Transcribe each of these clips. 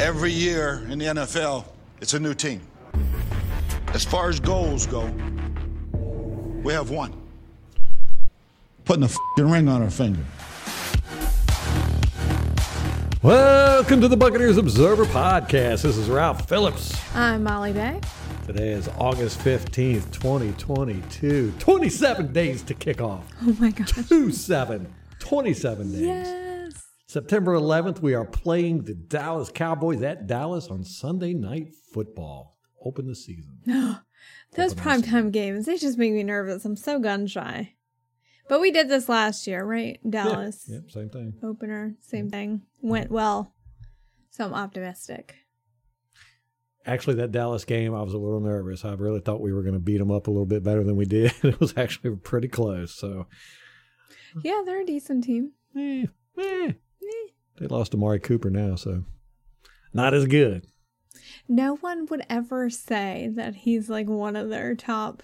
Every year in the NFL, it's a new team. As far as goals go, we have one. Putting a f***ing ring on our finger. Welcome to the Buccaneers Observer Podcast. This is Ralph Phillips. I'm Molly Bay. Today is August 15th, 2022. 27 days to kick off. Oh my gosh. 2 7. 27 days. Yes. September 11th, we are playing the Dallas Cowboys at Dallas on Sunday Night Football. Open the season. No, Those primetime games, they just make me nervous. I'm so gun shy. But we did this last year, right? Dallas Yep, same thing. opener, same thing. Went well. So I'm optimistic. Actually, that Dallas game, I was a little nervous. I really thought we were going to beat them up a little bit better than we did. It was actually pretty close. So, Yeah, they're a decent team. eh, eh. They lost Amari Cooper now, so not as good. No one would ever say that he's like one of their top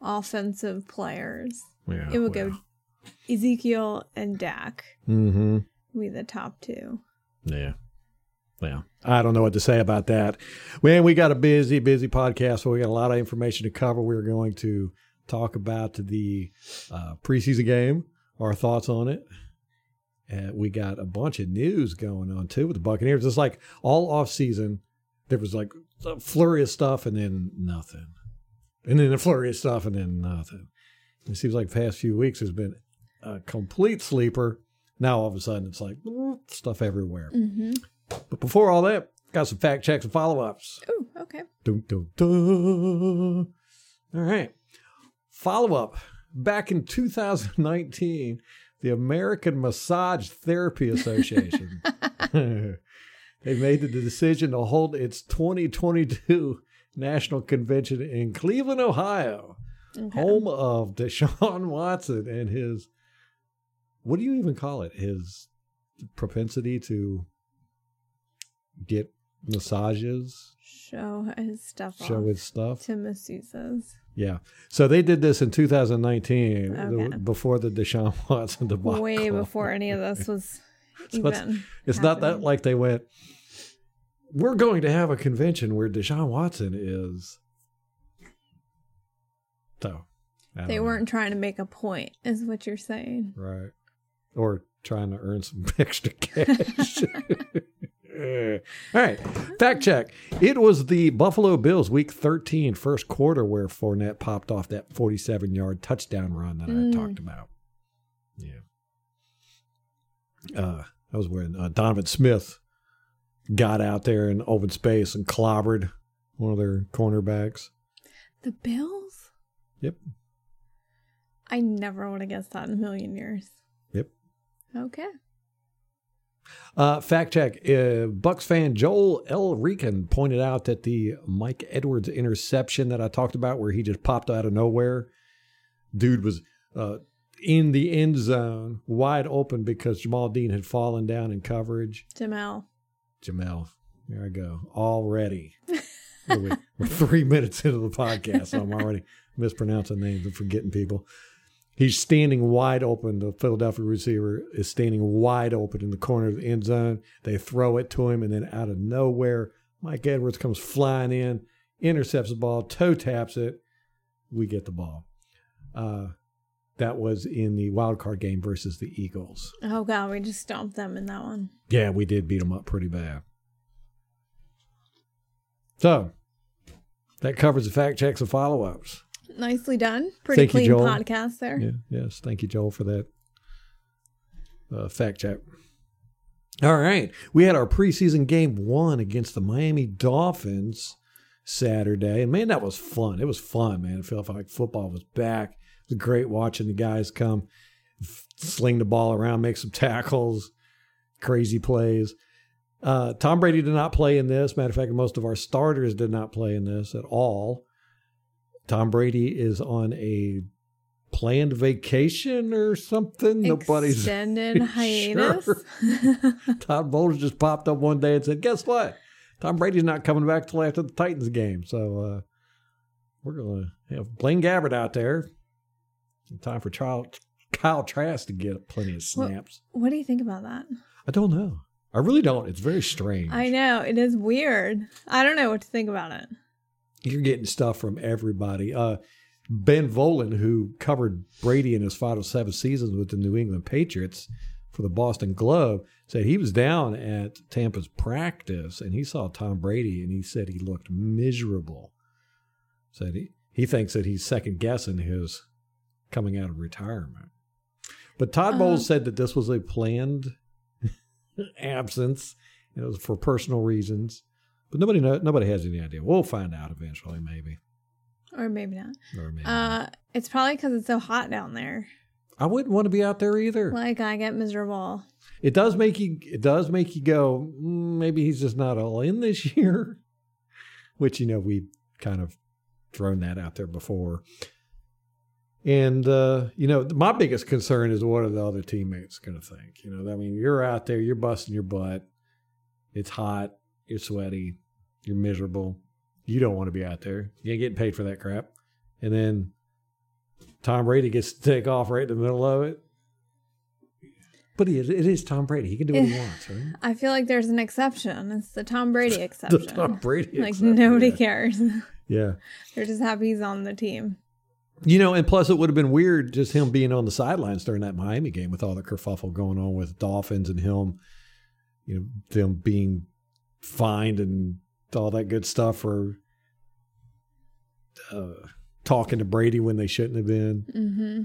offensive players. Yeah, It would go Ezekiel and Dak Mm-hmm. be the top two. Yeah. Yeah. I don't know what to say about that. Man, we got a busy, busy podcast, so we got a lot of information to cover. We're going to talk about the uh, preseason game, our thoughts on it. Uh, we got a bunch of news going on too with the Buccaneers. It's like all off season, there was like a flurry of stuff and then nothing, and then a flurry of stuff and then nothing. It seems like the past few weeks has been a complete sleeper. Now all of a sudden it's like stuff everywhere. Mm-hmm. But before all that, got some fact checks and follow ups. Oh, okay. Dun, dun, dun. All right. Follow up. Back in 2019, the American Massage Therapy Association they made the decision to hold its 2022 national convention in Cleveland, Ohio, Okay. home of Deshaun Watson and his what do you even call it? His propensity to get massages, Show his stuff show off his stuff. to masseuses. Yeah. So they did this in 2019 Okay. the- before the Deshaun Watson debacle. Way before any of this was So it's- even. It's not that like they went, we're going to have a convention where Deshaun Watson is. So. They know. weren't trying to make a point, is what you're saying. Right. Or trying to earn some extra cash. All right. Fact check. It was the Buffalo Bills week 13 first quarter where Fournette popped off that 47 yard touchdown run that Mm. I talked about. Yeah. Uh, that was when uh, Donovan Smith got out there in open space and clobbered one of their cornerbacks. The Bills? Yep. I never would have guessed that in a million years. Yep. Okay. Uh, fact check. Uh, Bucks fan Joel L. Rican pointed out that the Mike Edwards interception that I talked about, where he just popped out of nowhere, dude was uh, in the end zone, wide open because Jamal Dean had fallen down in coverage. Jamal. Jamal. there I go. Already. we're, we're three minutes into the podcast, so I'm already mispronouncing names and forgetting people. He's standing wide open. The Philadelphia receiver is standing wide open in the corner of the end zone. They throw it to him, and then out of nowhere, Mike Edwards comes flying in, intercepts the ball, toe taps it. We get the ball. Uh, that was in the wild card game versus the Eagles. Oh, God, we just stomped them in that one. Yeah, we did beat them up pretty bad. So that covers the fact checks and follow ups. Nicely done. Pretty Thank you, clean Joel. podcast there. Yeah, yes. Thank you, Joel, for that uh, fact check. All right. We had our preseason game one against the Miami Dolphins Saturday. And man, that was fun. It was fun, man. It felt like football was back. It was great watching the guys come f- sling the ball around, make some tackles, crazy plays. Uh, Tom Brady did not play in this. Matter of fact, most of our starters did not play in this at all. Tom Brady is on a planned vacation or something. Nobody's Extended hiatus. sure. Todd Bowles just popped up one day and said, "Guess what? Tom Brady's not coming back till after the Titans game." So uh, we're going to have Blaine Gabbert out there. Time for Kyle, Kyle Trask to get plenty of snaps. what do you think about that? I don't know. I really don't. It's very strange. I know it is weird. I don't know what to think about it. You're getting stuff from everybody. Uh, ben Volin, who covered Brady in his final seven seasons with the New England Patriots for the Boston Globe, said he was down at Tampa's practice and he saw Tom Brady and he said he looked miserable. Said he, he thinks that he's second guessing his coming out of retirement. But Todd Bowles Uh-huh. said that this was a planned absence. And it was for personal reasons. But nobody know, nobody has any idea. We'll find out eventually, maybe. Or maybe not. Or maybe. Uh, it's probably because it's so hot down there. I wouldn't want to be out there either. Like I get miserable. It does make you. It does make you go. "Mm, maybe he's just not all in this year. Which you know we kind of thrown that out there before. And uh, you know, my biggest concern is what are the other teammates going to think? You know, I mean, you're out there, you're busting your butt. It's hot, you're sweaty, you're miserable. You don't want to be out there. You ain't getting paid for that crap. And then Tom Brady gets to take off right in the middle of it. But it is Tom Brady. He can do what he wants, right? I feel like there's an exception. It's the Tom Brady The exception. Tom Brady. like exception, nobody yeah. cares. Yeah. They're just happy he's on the team. You know, and plus it would have been weird just him being on the sidelines during that Miami game with all the kerfuffle going on with Dolphins and him, you know, them being fined and all that good stuff for uh, talking to Brady when they shouldn't have been. Mm-hmm.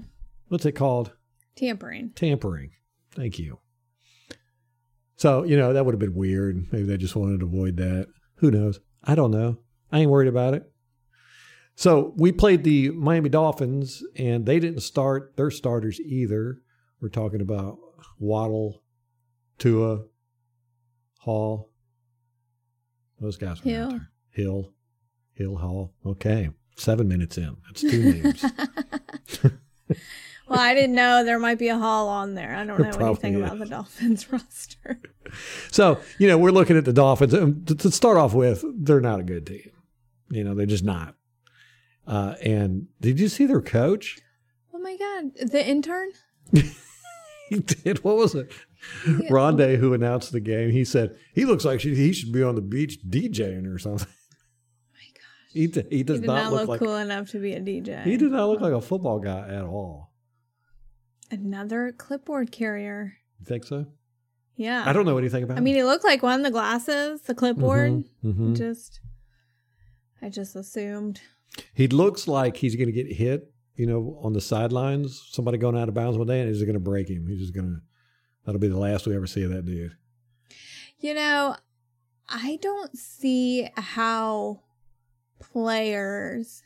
What's it called? Tampering. Tampering. Thank you. So, you know, that would have been weird. Maybe they just wanted to avoid that. Who knows? I don't know. I ain't worried about it. So we played the Miami Dolphins, and they didn't start their starters either. We're talking about Waddle, Tua, Hall. Those guys were Hill. there. Hill, Hill, Hall. Okay, seven minutes in. That's two names. Well, I didn't know there might be a hall on there. I don't know anything probably about the Dolphins roster. So, you know, we're looking at the Dolphins. Um, To, to start off with, they're not a good team. You know, they're just not. Uh, and did you see their coach? Oh my god, the intern? He did. What was it? Rondé, who announced the game, he said he looks like she, he should be on the beach DJing or something. He, d- he does He did not, not look look like cool enough to be a DJ. he did not look like a football guy at all. Another clipboard carrier. You think so? Yeah. I don't know anything about. I mean, he looked like one, the glasses, the clipboard. hmm Just, I just assumed. He looks like he's going to get hit, you know, on the sidelines. Somebody going out of bounds one day, and he's going to break him. He's just going to. That'll be the last we ever see of that dude. You know, I don't see how players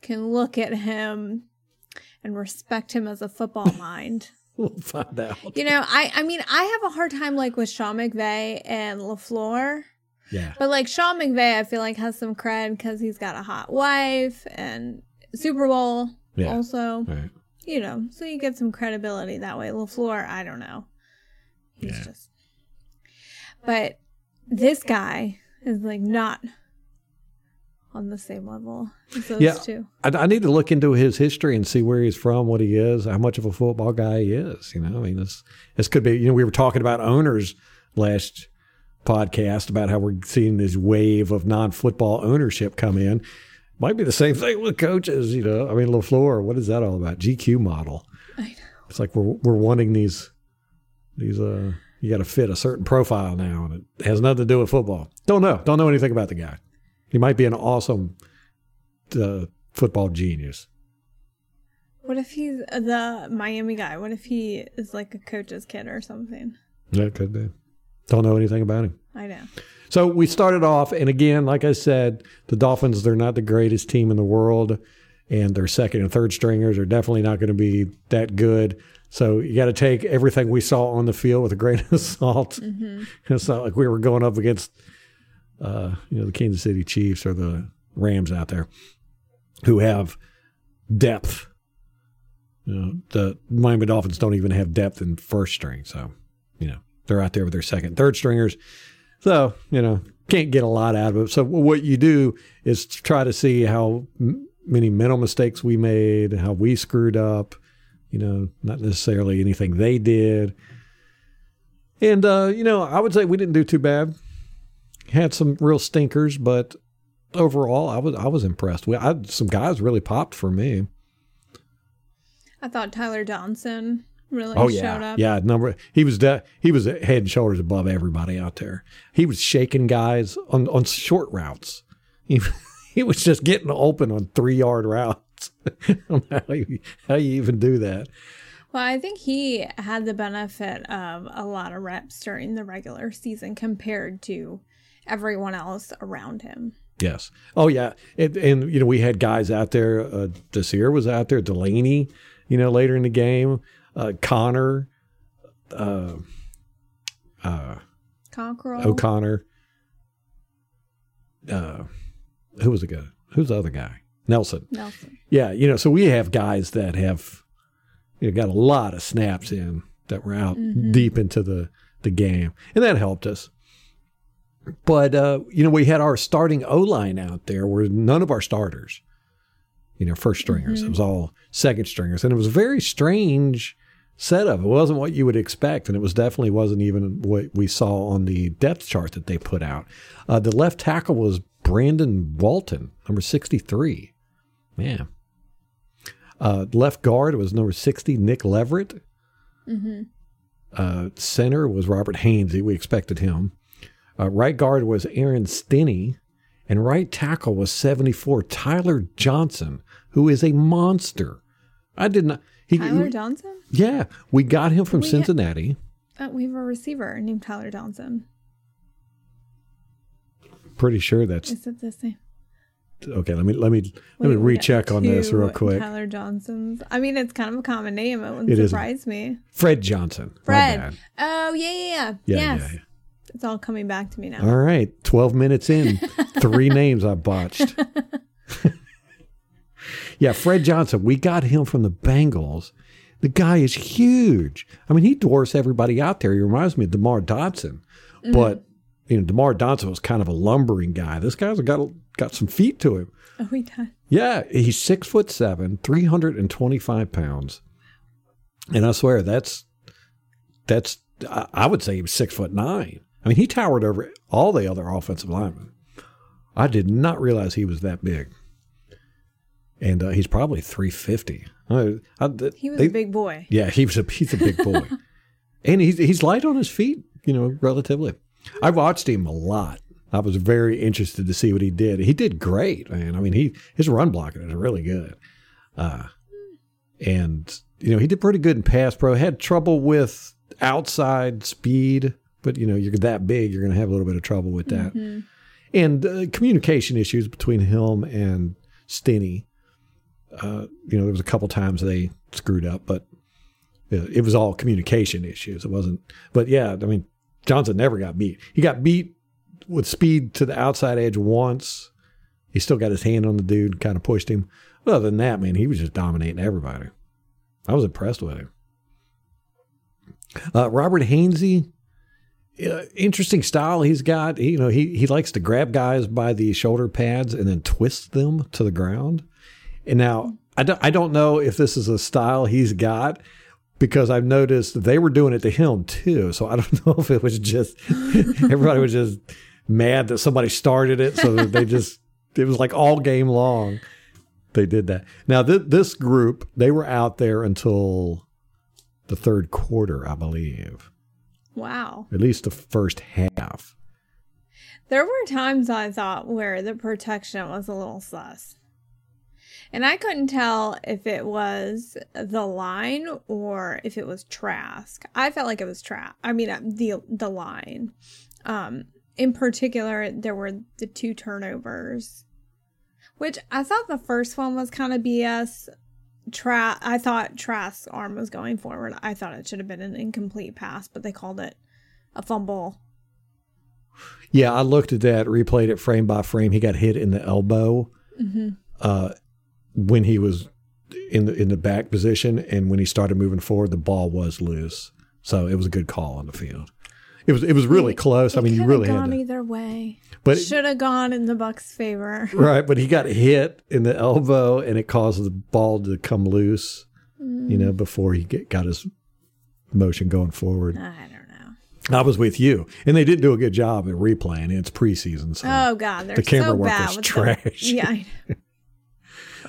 can look at him and respect him as a football mind. We'll find out. You know, I I mean, I have a hard time like with Sean McVay and LaFleur. Yeah. But like Sean McVay, I feel like has some cred because he's got a hot wife and Super Bowl Yeah. also. Right. You know, so you get some credibility that way. Lafleur, I don't know. He's Yeah. just. But this guy is like not on the same level as those Yeah. two. I, I need to look into his history and see where he's from, what he is, how much of a football guy he is. You know, I mean, this this could be. You know, we were talking about owners last podcast about how we're seeing this wave of non-football ownership come in. Might be the same thing with coaches. You know, I mean, Lafleur. What is that all about? GQ model. I know. It's like we're we're wanting these these uh. You got to fit a certain profile now, and it has nothing to do with football. Don't know. Don't know anything about the guy. He might be an awesome uh, football genius. What if he's the Miami guy? What if he is like a coach's kid or something? That could be. Don't know anything about him. I know. So we started off, and again, like I said, the Dolphins, they're not the greatest team in the world, and their second and third stringers are definitely not going to be that good. So you got to take everything we saw on the field with a grain of salt. It's not like we were going up against, uh, you know, the Kansas City Chiefs or the Rams out there, who have depth. You know, the Miami Dolphins don't even have depth in first string, so you know they're out there with their second, third stringers. So, you know, can't get a lot out of it. So, what you do is try to see how many mental mistakes we made, how we screwed up, you know, not necessarily anything they did. And uh, you know, I would say we didn't do too bad. Had some real stinkers, but overall, I was I was impressed. We I, some guys really popped for me. I thought Tyler Johnson really Oh showed yeah, up. yeah. Number he was de- he was head and shoulders above everybody out there. He was shaking guys on on short routes. He he was just getting open on three yard routes. I don't know how you, how you even do that. Well, I think he had the benefit of a lot of reps during the regular season compared to everyone else around him. Yes. Oh yeah. And, and you know we had guys out there. Uh, Desir was out there. Delaney. You know later in the game. Uh, Connor. Uh, uh, Cockrell. O'Connor. Uh, who was the guy? Who's the other guy? Nelson. Nelson. Yeah, you know, so we have guys that have you know, got a lot of snaps in that were out deep into the the game, and that helped us. But uh, you know, we had our starting O line out there, where none of our starters, you know, first stringers. It was all second stringers, and it was very strange setup. It wasn't what you would expect, and it was definitely wasn't even what we saw on the depth chart that they put out. Uh, the left tackle was Brandon Walton, number sixty-three. Man. Uh, left guard was number 60, Nick Leverett. Uh, center was Robert Hainsey. We expected him. Uh, right guard was Aaron Stinnie. And right tackle was 74, Tyler Johnson, who is a monster. I did not. He, Tyler Johnson? yeah, we got him from We- Cincinnati. Uh, we have a receiver named Tyler Johnson. Pretty sure that's Is it the same? okay. Let me let me let me recheck on this real quick. Tyler Johnsons. I mean, it's kind of a common name. It wouldn't It is. surprise me. Fred Johnson. Fred. Oh, yeah, yeah, yeah. Yeah, yes. yeah, yeah. It's all coming back to me now. All right, 12 minutes in, three names I botched. yeah, Fred Johnson, we got him from the Bengals. The guy is huge. I mean, he dwarfs everybody out there. He reminds me of DeMar Dotson. Mm-hmm. But, you know, DeMar Dotson was kind of a lumbering guy. This guy's got got some feet to him. Oh, we done. Yeah, he's six foot seven, 325 pounds. And I swear that's, that's, I would say he was six foot nine. I mean, he towered over all the other offensive linemen. I did not realize he was that big. And uh, he's probably 350. I, I, He was they- a big boy. yeah, he was a he's a big boy, and he's he's light on his feet. You know, relatively. I watched him a lot. I was very interested to see what he did. He did great, man. I mean, he his run blocking is really good, uh, and you know he did pretty good in pass pro. Had trouble with outside speed, but you know you're that big, you're going to have a little bit of trouble with that, and uh, communication issues between him and Stinnie. Uh, you know, there was a couple times they screwed up, but it was all communication issues. It wasn't, but yeah, I mean, Johnson never got beat. He got beat with speed to the outside edge once. He still got his hand on the dude, kind of pushed him. But other than that, man, he was just dominating everybody. I was impressed with him. Uh, Robert Hainsey, uh, interesting style he's got. He, you know, he he likes to grab guys by the shoulder pads and then twist them to the ground. And now I don't I don't know if this is a style he's got because I've noticed they were doing it to him too. So I don't know if it was just everybody was just mad that somebody started it, so that they just it was like all game long they did that. Now th- this group they were out there until the third quarter, I believe, Wow. at least the first half. There were times I thought where the protection was a little sus. And I couldn't tell if it was the line or if it was Trask. I felt like it was Trask. I mean, uh, the the line. Um, in particular, there were the two turnovers, which I thought the first one was kind of BS. Tra- I thought Trask's arm was going forward. I thought it should have been an incomplete pass, but they called it a fumble. Yeah, I looked at that, replayed it frame by frame. He got hit in the elbow Mm-hmm. uh, when he was in the in the back position, and when he started moving forward, the ball was loose. So it was a good call on the field. It was it was really close. I mean, you really had gone to, either way. but Should have gone in the Bucks' favor. right. But he got hit in the elbow, and it caused the ball to come loose. You know, mm. before he get, got his motion going forward. I don't know. I was with you, and they didn't do a good job at replaying. It's preseason, so Oh God, they're The camera so work bad was trash. The, yeah, I know.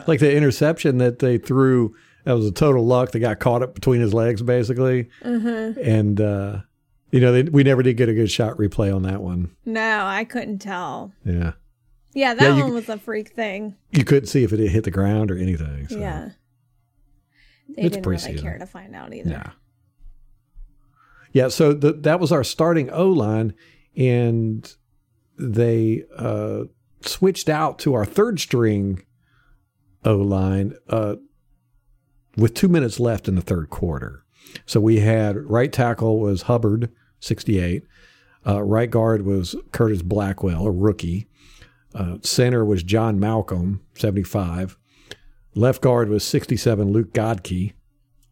like the interception that they threw. That was a total luck. They got caught up between his legs, basically, Mm-hmm. and uh, you know they, we never did get a good shot replay on that one. no, I couldn't tell. Yeah, Yeah, that Yeah, you- one was a freak thing. you couldn't see if it hit the ground or anything. So. Yeah, they It's didn't really care to find out either. Yeah. Yeah, so the, that was our starting O line, and they uh, switched out to our third string O line uh, with two minutes left in the third quarter. So we had right tackle was Hubbard, 68. Uh, right guard was Curtis Blackwell, a rookie. Uh, center was John Malcolm, 75. Left guard was 67, Luke Goedeke,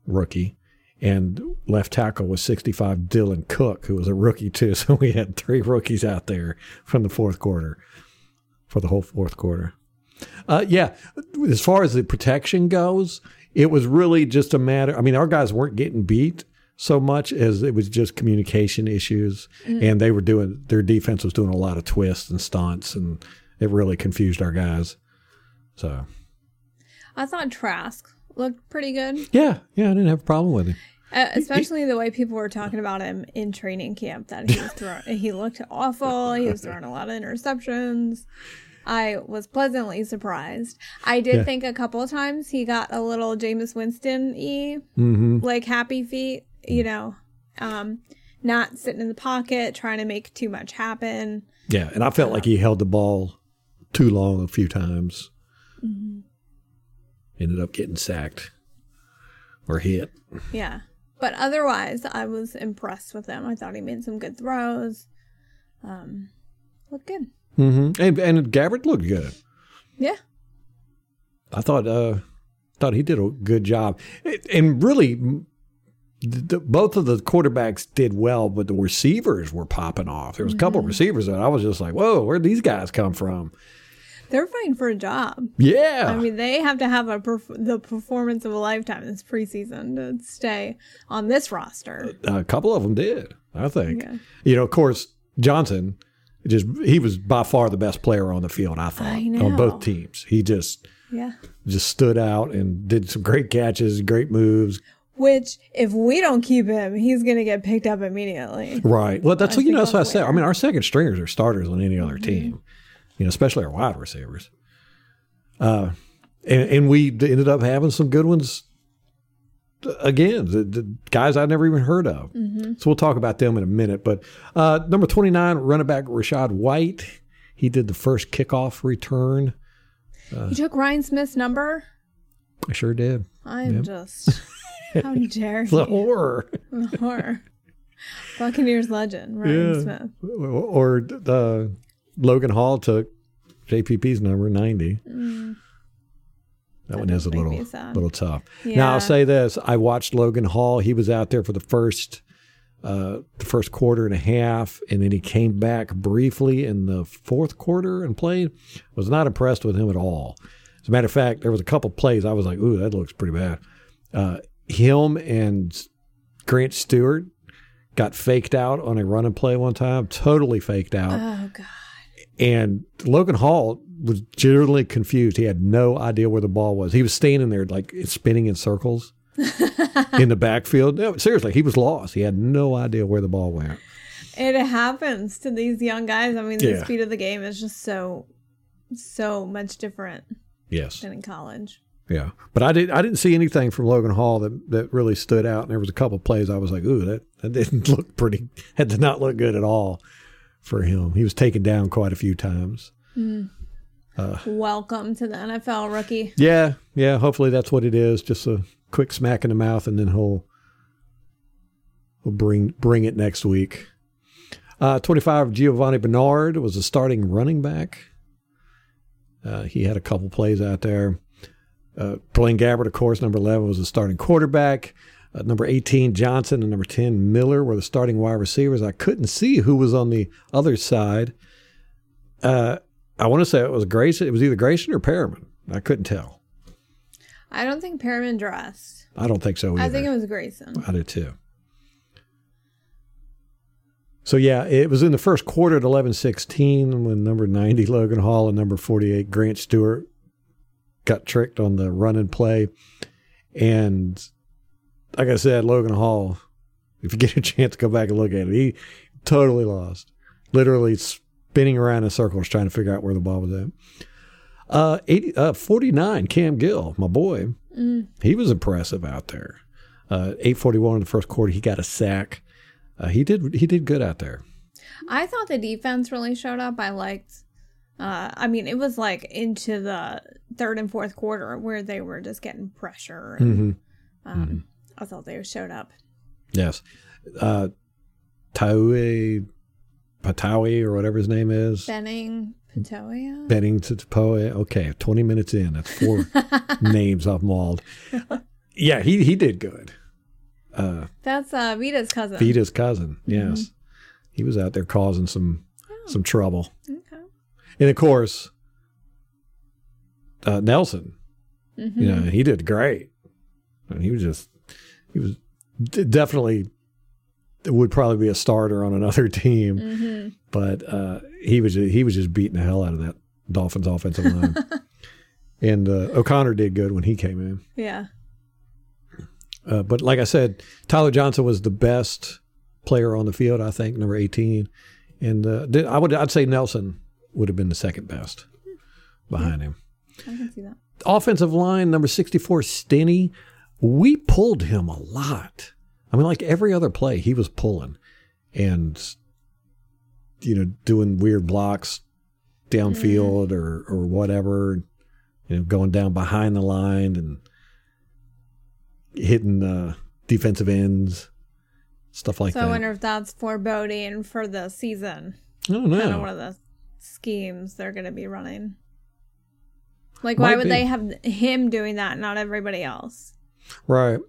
rookie and left tackle was 65 Dylan Cook, who was a rookie too. So we had three rookies out there from the fourth quarter for the whole fourth quarter. Uh, yeah, as far as the protection goes, it was really just a matter. I mean, our guys weren't getting beat so much as it was just communication issues, and they were doing their defense was doing a lot of twists and stunts, and it really confused our guys. So I thought Trask looked pretty good, yeah, yeah, I didn't have a problem with him. uh, especially the way people were talking about him in training camp. That he was throwing, he looked awful. He was throwing a lot of interceptions. I was pleasantly surprised. I did Yeah. think a couple of times he got a little Jameis Winston y, hmm like happy feet, you know, um, not sitting in the pocket trying to make too much happen. Yeah, and I felt like he held the ball too long a few times. Ended up getting sacked or hit. Yeah. But otherwise, I was impressed with him. I thought he made some good throws. Um, looked good. Hmm And and Gabbert looked good. Yeah. I thought uh thought he did a good job. And really, the, the- both of the quarterbacks did well, but the receivers were popping off. There was a couple of receivers that I was just like, "Whoa, where'd these guys come from?" They're fighting for a job. Yeah, I mean, they have to have a perf- the performance of a lifetime this preseason to stay on this roster. a couple of them did. I think. Yeah. You know, of course, Johnson just he was by far the best player on the field. I thought I on both teams. He just Yeah. just stood out and did some great catches, great moves. Which, if we don't keep him, he's going to get picked up immediately. Right. Well, that's I you know that's what I said. I mean, our second stringers are starters on any other Mm-hmm. team. You know, especially our wide receivers. Uh, and, and we ended up having some good ones. Uh, Again, the, the guys I never even heard of. Mm-hmm. So we'll talk about them in a minute. But uh, number twenty nine, running back Rachaad White. He did the first kickoff return. you took Ryan Smith's number? I sure did. I'm just. How dare The horror. The Horror. Buccaneers legend, Ryan Yeah. Smith. Or the Logan Hall took JPP's number ninety. That, one is a little little tough. Now I'll say this: I watched Logan Hall. He was out there for the first uh, the first quarter and a half, and then he came back briefly in the fourth quarter and played. Was not impressed with him at all. As a matter of fact, there was a couple plays I was like, "Ooh, that looks pretty bad." Uh, him and Grant Stewart got faked out on a run and play one time, totally faked out. Oh, God. And Logan Hall was generally confused. He had no idea where the ball was. He was standing there like spinning in circles in the backfield. No, seriously, he was lost. He had no idea where the ball went. It happens to these young guys. I mean, the Yeah. speed of the game is just so, so much different Yes. than in college. Yeah. But I did I didn't see anything from Logan Hall that, that really stood out. And there was a couple plays I was like, ooh, that, that didn't look pretty that did not look good at all for him. He was taken down quite a few times. Mm. Welcome to the NFL, rookie. Yeah, yeah. Hopefully that's what it is. Just a quick smack in the mouth, and then he'll he'll bring bring it next week. Uh, Twenty five Giovani Bernard was a starting running back. Uh, he had a couple plays out there. Uh, Blaine Gabbert, of course, number eleven was a starting quarterback. Uh, number eighteen Johnson and number ten Miller were the starting wide receivers. I couldn't see who was on the other side. Uh, I want to say it was Grayson. It was either Grayson or Perriman. I couldn't tell. I don't think Perriman dressed. I don't think so either. I think it was Grayson. I did too. So yeah, it was in the first quarter at 11-16 when number 90 Logan Hall and number 48 Grant Stewart got tricked on the run and play. And like I said, Logan Hall, if you get a chance to go back and look at it, he totally lost. Literally spinning around in circles trying to figure out where the ball was at. Uh, 80, uh 49 Cam Gill, my boy. He was impressive out there. Uh, 841 in the first quarter, he got a sack. Uh, he did he did good out there. I thought the defense really showed up. I liked. Uh, I mean, it was like into the third and fourth quarter where they were just getting pressure. And, um, I thought they showed up. Yes. Uh Taue Patawi or whatever his name is. Benning, Patoia. Betting to Okay, 20 minutes in. That's four names I've mauled. Yeah, he he did good. Uh That's uh, Vita's cousin. Vita's cousin. Yes. He was out there causing some some trouble. Okay. And of course, uh, Nelson, you know, he did great. And he was just, he was d- definitely would probably be a starter on another team, but uh, he was he was just beating the hell out of that Dolphins offensive line. and uh, O'Connor did good when he came in. Yeah. Uh, but like I said, Tyler Johnson was the best player on the field. I think number eighteen, and uh, I would I'd say Nelson would have been the second best behind him. I can see that. Offensive line number sixty four, Stinnie. We pulled him a lot. I mean, like every other play, he was pulling, and you know, doing weird blocks downfield or or whatever. You know, going down behind the line and hitting uh, defensive ends, stuff like so that. So I wonder if that's foreboding for the season. I don't Kind of know. one of the schemes they're going to be running. Like, Might why would be. they have him doing that, not everybody else? Right.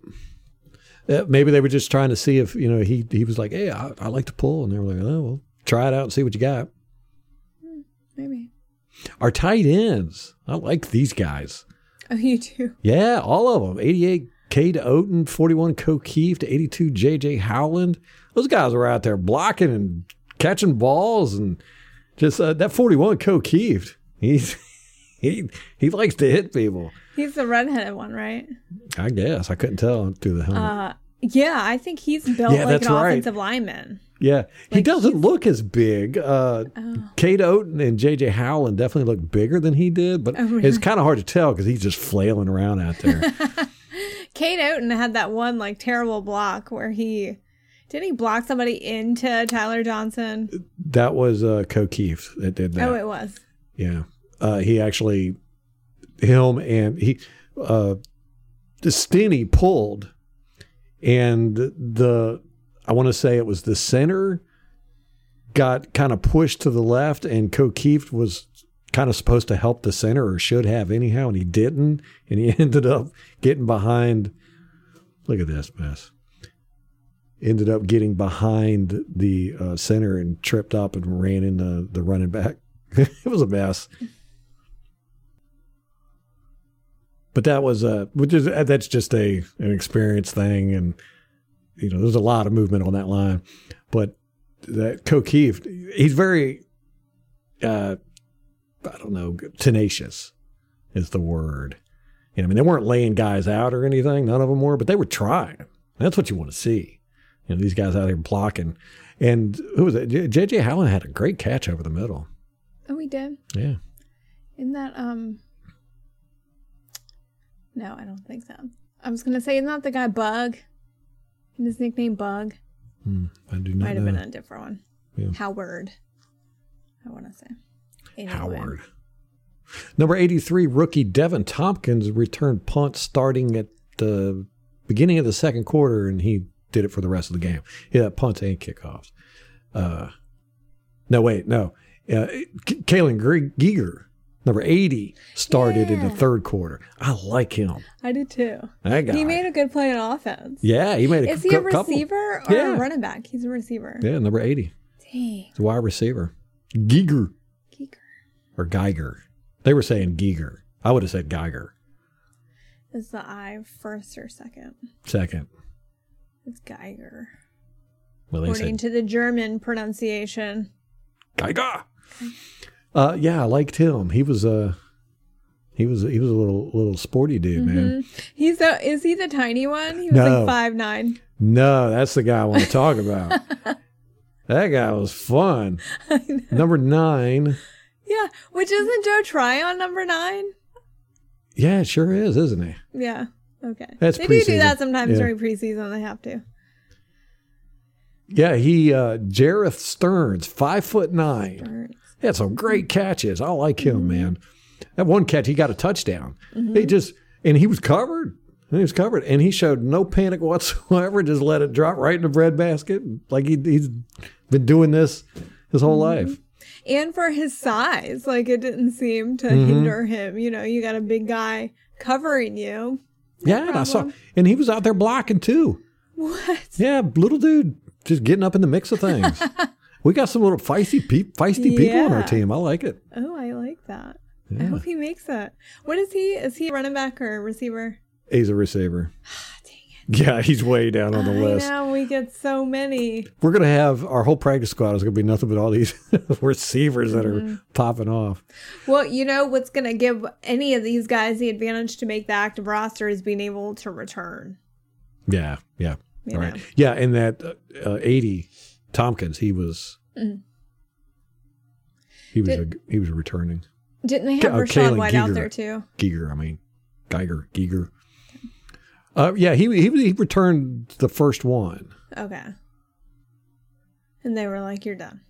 Uh, maybe they were just trying to see if you know he he was like, hey, I, I like to pull, and they were like, oh well, try it out and see what you got. Maybe. Our tight ends, I like these guys. Oh, you do. Yeah, all of them. 88 Cade Otton, 41 Kieft to 82 JJ Howland. Those guys were out there blocking and catching balls and just uh, that 41 Kieft. He's he he likes to hit people. He's the redheaded one, right? I guess I couldn't tell through the helmet. Uh, yeah, I think he's built Yeah, like an right. offensive lineman. Yeah, he doesn't look as big. Uh, Oh. Cade Otton and JJ Howland definitely look bigger than he did, but Oh, really? it's kind of hard to tell because he's just flailing around out there. Cade Otton had that one like terrible block where he didn't he block somebody into Tyler Johnson? that was uh, Kieft that did that. Oh, it was. Yeah, uh, he actually him and he uh, the Stinnie pulled, and the I want to say it was the center got kind of pushed to the left, and Kieft was kind of supposed to help the center or should have anyhow, and he didn't, and he ended up getting behind. Look at this mess. Ended up getting behind the uh, center and tripped up and ran into the running back. it was a mess. But that was a, which is that's just a an experience thing, and you know, there's a lot of movement on that line. But that Kieft, he's very, uh, I don't know, tenacious is the word. You know, I mean, they weren't laying guys out or anything. None of them were, but they were trying. That's what you want to see. You know, these guys out there blocking. And who was it? J- JJ Howland had a great catch over the middle. Oh, we did. Yeah. Isn't that um? No, I don't think so. I was gonna say, isn't that the guy Bug? His nickname Bug? Hmm, I do not Might have know. been a different one. Yeah. Howard. I want to say. Anyway. Howard. Number 83, rookie Deven Thompkins returned punt starting at the beginning of the second quarter, and he did it for the rest of the game. He had punts and kickoffs. Uh, no, wait, no. Uh, Kaylon Geiger, number 80, started in the third quarter. I like him. I did too. That guy. He made a good play on offense. yeah, he made a good play. Is he a couple. receiver or Yeah. a running back? He's a receiver. Yeah, number 80. Dang. He's a wide receiver. Geiger Geeker. or Geiger. They were saying Geiger. I would have said Geiger. Is the I first or second? Second. It's Geiger. Well, according said to the German pronunciation. Geiger. Uh, yeah, I liked him. He was a he was he was a little little sporty dude, man. He's the is he the tiny one? He was No. like five nine. No, that's the guy I want to talk about. that guy was fun. Number nine. Yeah, which isn't Joe Tryon number nine? Yeah, it sure is, isn't he? Yeah. Okay. That's they do do that sometimes Yeah. during preseason. They have to. Yeah, he uh Jerreth Sterns, five foot nine. He had some great catches. I like him, mm-hmm. man. That one catch, he got a touchdown. Mm-hmm. He just and he was covered. He was covered, and he showed no panic whatsoever. Just let it drop right in the breadbasket, like he, he's been doing this his whole mm-hmm. life. And for his size, like it didn't seem to Mm-hmm. hinder him. You know, you got a big guy covering you. Yeah, and I saw, and he was out there blocking too. What? Yeah, little dude, just getting up in the mix of things. we got some little feisty, pe- feisty people on our team. I like it. Oh, I like that. I hope he makes it. What is he? Is he a running back or a receiver? He's a receiver. Dang it. Yeah, he's way down on the I list. know we get so many. We're gonna have our whole practice squad is gonna be nothing but all these receivers that Mm-hmm. are popping off. Well, you know what's going to give any of these guys the advantage to make the active roster is being able to return. Yeah, yeah, You right. know. Yeah, and that uh, uh, eighty Thompkins, he was he was Did- a, he was returning. Didn't they have uh, Rashawn Kalen White out there too? Geiger, I mean Geiger, Geiger. Uh, yeah, he he he returned the first one. Okay. And they were like, "You're done."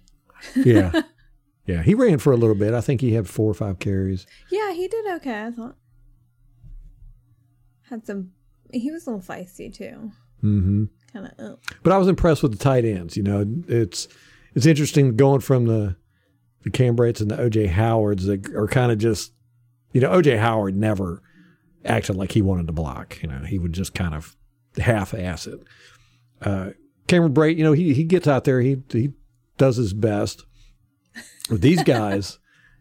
Yeah, yeah, he ran for a little bit. I think he had four or five carries. Yeah, he did okay. I thought had some. He was a little feisty too. hmm Kind of. Oh. But I was impressed with the tight ends. You know, it's it's interesting going from the the Cam Brates and the OJ Howards that are kind of just, you know, OJ Howard never acted like he wanted to block. You know, he would just kind of half ass it. Uh, Cameron Brate, you know, he he gets out there, he he does his best. But these guys,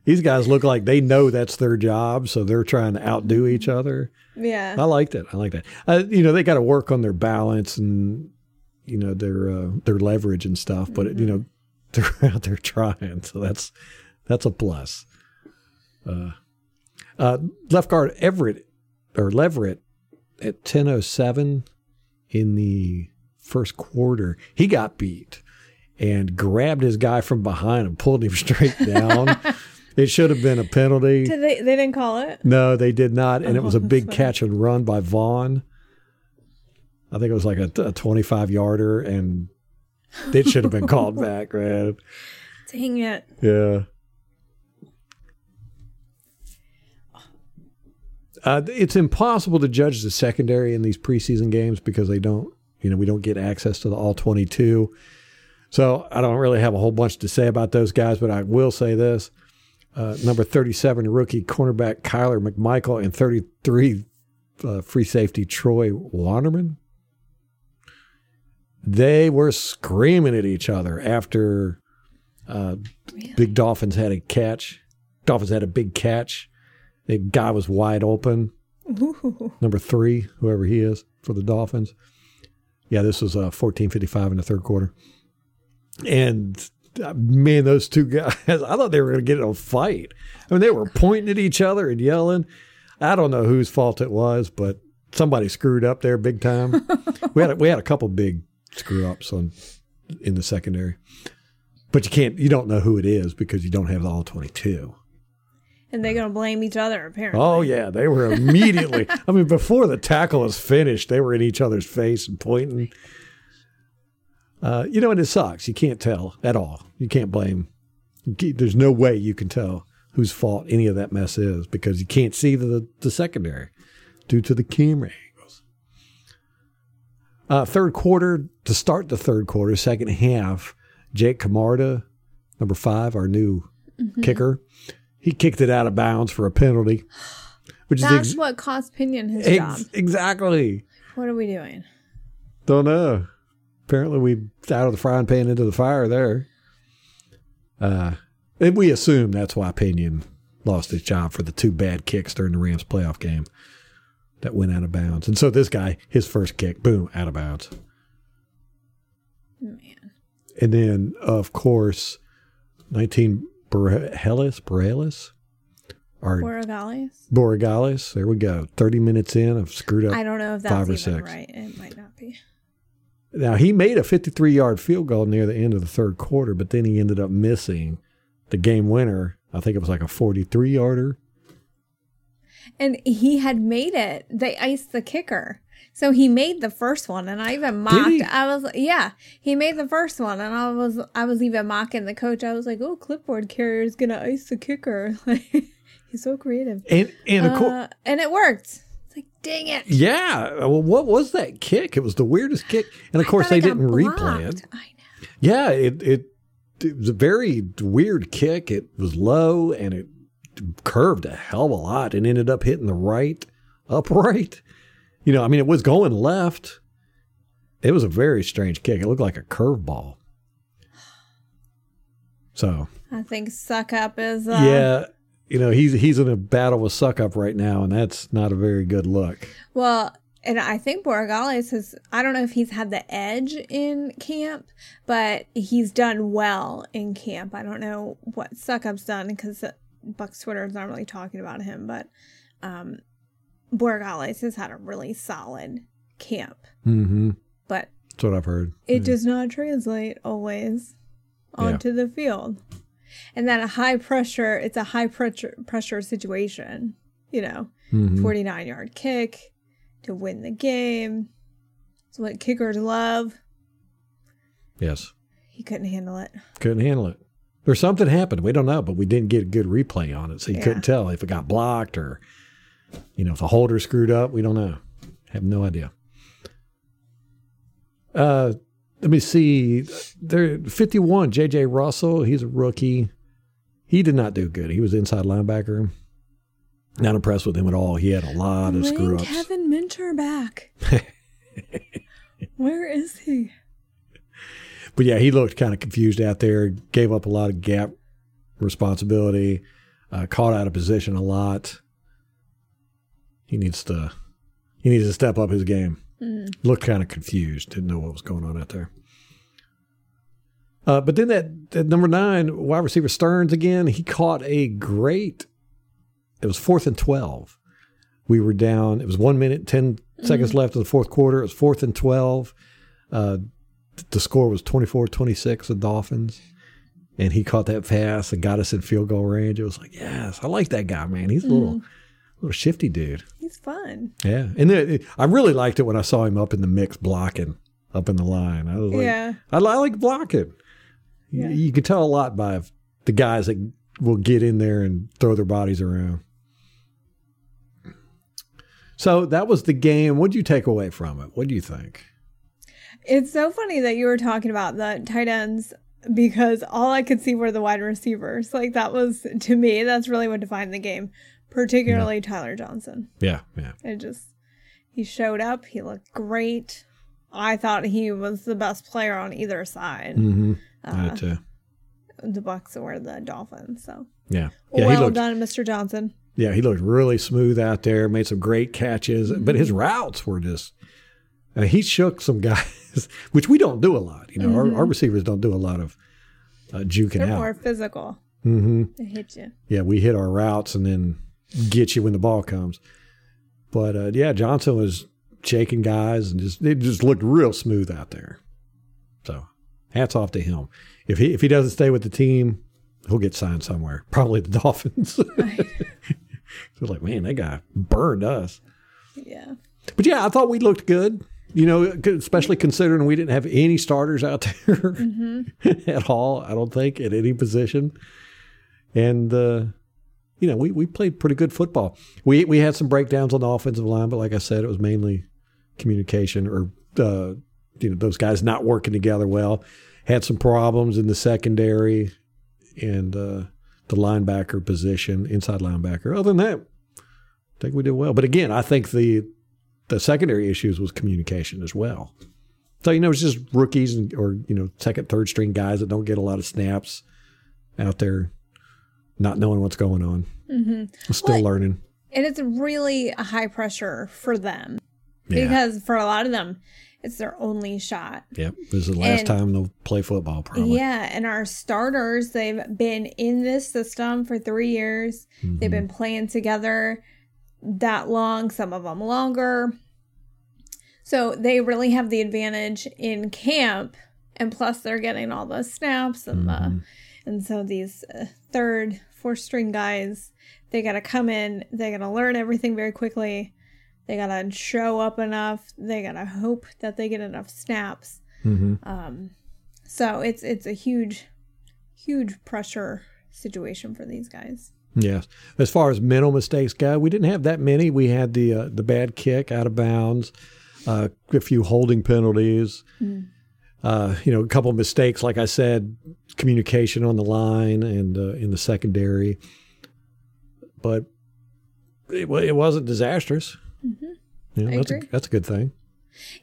these guys look like they know that's their job, so they're trying to outdo each other. Yeah. I liked it. I like that. Uh, you know, they got to work on their balance and you know their uh, their leverage and stuff. But you know, they're out there trying, so that's that's a plus. Uh, uh, left guard Everett or Leverett at ten oh seven in the first quarter, he got beat and grabbed his guy from behind and pulled him straight down. it should have been a penalty. Did they? They didn't call it. No, they did not, and it was a Oh, big catch and run by Vaughn. I think it was like a, a twenty-five yarder, and it should have been called back, man. Dang it. Yeah. Uh, it's impossible to judge the secondary in these preseason games because they don't, you know, we don't get access to the all 22. So I don't really have a whole bunch to say about those guys, but I will say this. Uh, number 37 rookie cornerback Kyler McMichael and 33 uh, free safety Troy Wanderman. They were screaming at each other after uh, Big Dolphins had a catch. Dolphins had a big catch. The guy was wide open. Ooh. Number three, whoever he is for the Dolphins. Yeah, this was uh, fourteen fifty five in the third quarter. And Uh, man, those two guys, I thought they were going to get in a fight. I mean, they were pointing at each other and yelling. I don't know whose fault it was, but somebody screwed up there big time. we had a, we had a couple big screw ups on in the secondary, but you can't you don't know who it is because you don't have the all twenty two. And they're gonna blame each other apparently. Oh yeah, they were immediately. I mean, before the tackle was finished, they were in each other's face and pointing. Uh, you know, and it sucks. You can't tell at all. You can't blame. There's no way you can tell whose fault any of that mess is because you can't see the the secondary due to the camera angles. Uh, third quarter to start the third quarter, second half. Jake Camarda, number five, our new kicker, he kicked it out of bounds for a penalty, which That's is ex- what cost Pinion his ex- job. exactly. What are we doing? Don't know. Apparently, we out of the frying pan into the fire there. Uh, and we assume that's why Pinion lost his job for the two bad kicks during the Rams playoff game that went out of bounds. And so this guy, his first kick, boom, out of bounds. Man. and then of course, nineteen Borrelis, Borrelis, or Borregales. Borregales. There we go. Thirty minutes in, I've screwed up. I don't know if that's five or even six. right. It might not be. Now he made a 53 yard field goal near the end of the third quarter, but then he ended up missing the game winner. I think it was like a 43 yarder. And he had made it. They iced the kicker. So he made the first one and I even mocked? I was yeah, he made the first one and I was I was even mocking the coach. I was like, Oh, clipboard carrier is gonna ice the kicker. Like, He's so creative. And and of course, Uh, and it worked. Dang it. yeah. Well, what was that kick? It was the weirdest kick, and of course they didn't got replay it. I know. Yeah, it, it it was a very weird kick. It was low and it curved a hell of a lot and ended up hitting the right upright. You know, I mean, it was going left. It was a very strange kick. It looked like a curveball. So I think Succop is uh, yeah, you know, he's he's in a battle with Succop right now, and that's not a very good look. Well, and I think Borregales has, I don't know if he's had the edge in camp, but he's done well in camp. I don't know what Succop's done because Buck's Twitter is not really talking about him, but um, Borregales has had a really solid camp. Mm-hmm. But That's what I've heard. it does not translate always onto the field. And then a high pressure, it's a high pressure pressure situation, you know. Mhm. 49 yard kick to win the game. It's what kickers love. Yes, He couldn't handle it. couldn't handle it. Or something happened. We don't know, but we didn't get a good replay on it, so you Yeah. couldn't tell if it got blocked or, you know, if the holder screwed up. We don't know. Have no idea. Uh, let me see. There, fifty-one. J.J. Russell. He's a rookie. He did not do good. He was inside linebacker. Not impressed with him at all. He had a lot of screw ups. Kevin Minter back. Where is he? But yeah, he looked kind of confused out there. Gave up a lot of gap responsibility. Uh, caught out of position a lot. He needs to. He needs to step up his game. Looked kind of confused. Didn't know what was going on out there. Uh, but then that, that number nine wide receiver Sterns again. He caught a great. It was fourth and twelve. We were down. It was one minute ten seconds left in the fourth quarter. It was fourth and twelve. Uh, the score was 24-26 the Dolphins. And he caught that pass and got us in field goal range. It was like, yes, I like that guy, man. He's a little, little shifty dude. He's fun. Yeah, and then I really liked it when I saw him up in the mix blocking, up in the line. I was like, Yeah. I, like blocking. You- Yeah. You, can tell a lot by the guys that will get in there and throw their bodies around. So that was the game. What did you take away from it? What do you think? It's so funny that you were talking about the tight ends because all I could see were the wide receivers. Like that was to me, that's really what defined the game, particularly Tyler Johnson. Yeah, yeah. It just he showed up, he looked great. I thought he was the best player on either side. Mm-hmm. Uh, too. The Bucks or the Dolphins. So Yeah, yeah. well he looked, done, Mr. Johnson. yeah, he looked really smooth out there. Made some great catches, but his routes were just. Uh, he shook some guys, which we don't do a lot. You know, our, our receivers don't do a lot of uh, juking They're out. more physical. Mm-hmm. They hit you. Yeah, we hit our routes and then get you when the ball comes. But uh, yeah, Johnson was shaking guys and just it just looked real smooth out there. So hats off to him. If he if he doesn't stay with the team, he'll get signed somewhere. Probably the Dolphins. so like, man, that guy burned us. Yeah. But yeah, I thought we looked good. You know, especially considering we didn't have any starters out there at all. I don't think at any position, and uh, you know, we we played pretty good football. We we had some breakdowns on the offensive line, but like I said, it was mainly communication or uh, you know those guys not working together well. Had some problems in the secondary and uh, the linebacker position, inside linebacker. Other than that, I think we did well. But again, I think the the secondary issues was communication as well. So you know, it's just rookies and or you know second, third string guys that don't get a lot of snaps out there, not knowing what's going on. Mm-hmm. Still Well, learning. And it's really a high pressure for them Yeah. because for a lot of them, it's their only shot. Yep. This is the last And- time they'll play football, probably. Yeah, and our starters, they've been in this system for three years. Mm-hmm. They've been playing together that long, some of them longer. So they really have the advantage in camp, and plus they're getting all the snaps and Mm-hmm. the, and so these uh, third, fourth string guys, they got to come in, they got to learn everything very quickly. They got to show up enough. They got to hope that they get enough snaps. hmm Um, so it's it's a huge, huge pressure situation for these guys. Yes. As far as mental mistakes go, we didn't have that many. We had the uh, the bad kick out of bounds, uh, a few holding penalties, uh, you know, a couple of mistakes, like I said, communication on the line and uh, in the secondary. But it, it wasn't disastrous. Mm-hmm. I that's, a, that's a good thing.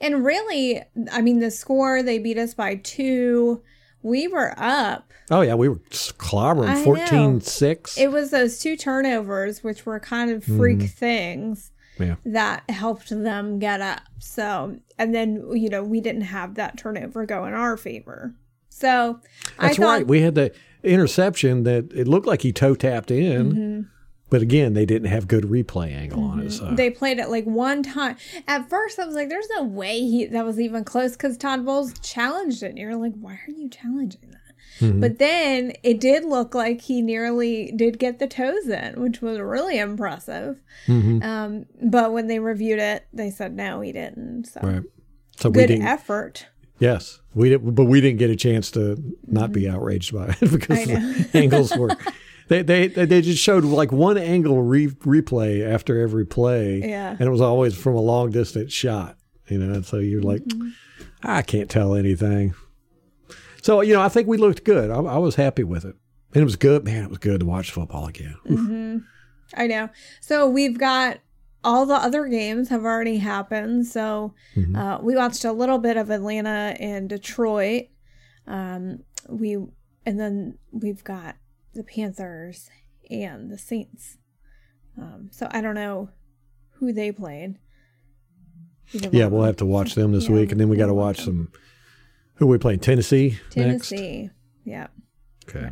And really, I mean, the score they beat us by two. We were up. Oh, yeah, we were clobbering I 14 6. It was those two turnovers, which were kind of freak Mm-hmm. things, Yeah. that helped them get up. So, and then you know we didn't have that turnover go in our favor. So That's I thought, right. We had the interception that it looked like he toe tapped in, Mm-hmm. but again, they didn't have good replay angle on it. So They played it like one time. At first, I was like, "There's no way he that was even close," because Todd Bowles challenged it. And you're like, "Why are you challenging that?" Mm-hmm. But then it did look like he nearly did get the toes in, which was really impressive. Mm-hmm. Um, but when they reviewed it, they said no, he didn't. So right. So we good effort. yes, we did, but we didn't get a chance to not be outraged by it because Mm-hmm. The angles were. They, they they just showed like one angle re- replay after every play, Yeah. and it was always from a long distance shot. You know, and so you're like, Mm-hmm. I can't tell anything. So you know, I think we looked good. I, I was happy with it, and it was good. Man, it was good to watch football again. Mm-hmm. I know. So we've got all the other games have already happened. So Mm-hmm. uh, we watched a little bit of Atlanta and Detroit. Um, we and then we've got the Panthers and the Saints. Um, so I don't know who they played. Yeah, we'll have to watch them this Yeah, week, and then we got to watch watch some. Who are we playing? Tennessee. next? Tennessee. Yeah. Okay.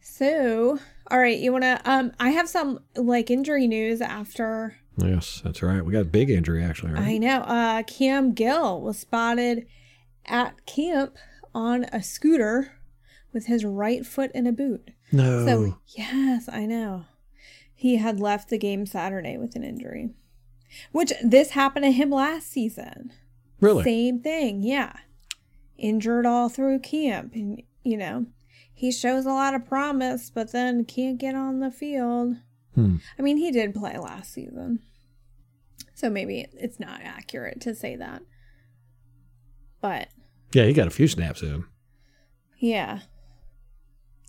So, all right, you want to um I have some like injury news after Yes, that's right. We got a big injury actually. Right? I know. Uh, Cam Gill was spotted at camp on a scooter with his right foot in a boot. no. So, yes, I know. He had left the game Saturday with an injury, which this happened to him last season. Really? Same thing, yeah. Injured all through camp. And, you know, he shows a lot of promise, but then can't get on the field. Hmm. I mean, he did play last season. So maybe it's not accurate to say that. But Yeah, he got a few snaps in. yeah.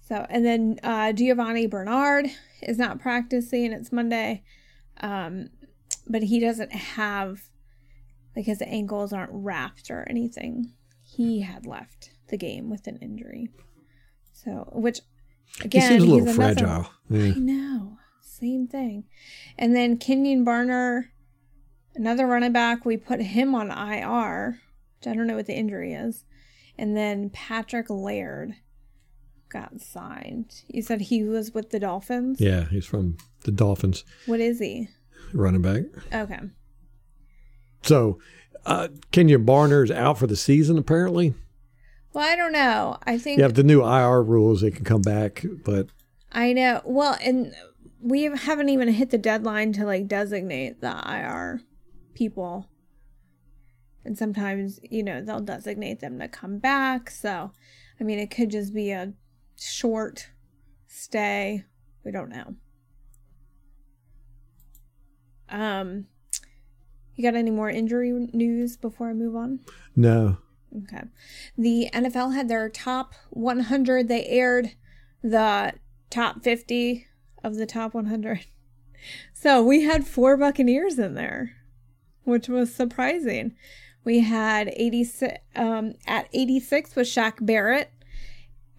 So, and then uh, Giovani Bernard is not practicing. It's Monday. Um, but he doesn't have, like, his ankles aren't wrapped or anything. He had left the game with an injury. So, which, again, he seems a little fragile. Yeah. I know. Same thing. And then Kenjon Barner, another running back, we put him on IR, which I don't know what the injury is. And then Patrick Laird got signed. You said he was with the Dolphins? Yeah, he's from the Dolphins, What is he? running back. Okay. So, uh, Kenya Barner's out for the season apparently. Well, I don't know. I think Yeah, the new IR rules they can come back, but I know. Well, and we haven't even hit the deadline to like designate the IR people. And sometimes, you know, they'll designate them to come back. So, I mean, it could just be a short stay. We don't know. Um, you got any more injury news before I move on? no. Okay. The NFL had their top 100. They aired the top 50 of the top 100. So we had four Buccaneers in there, which was surprising. We had 86 um, at 86 was Shaq Barrett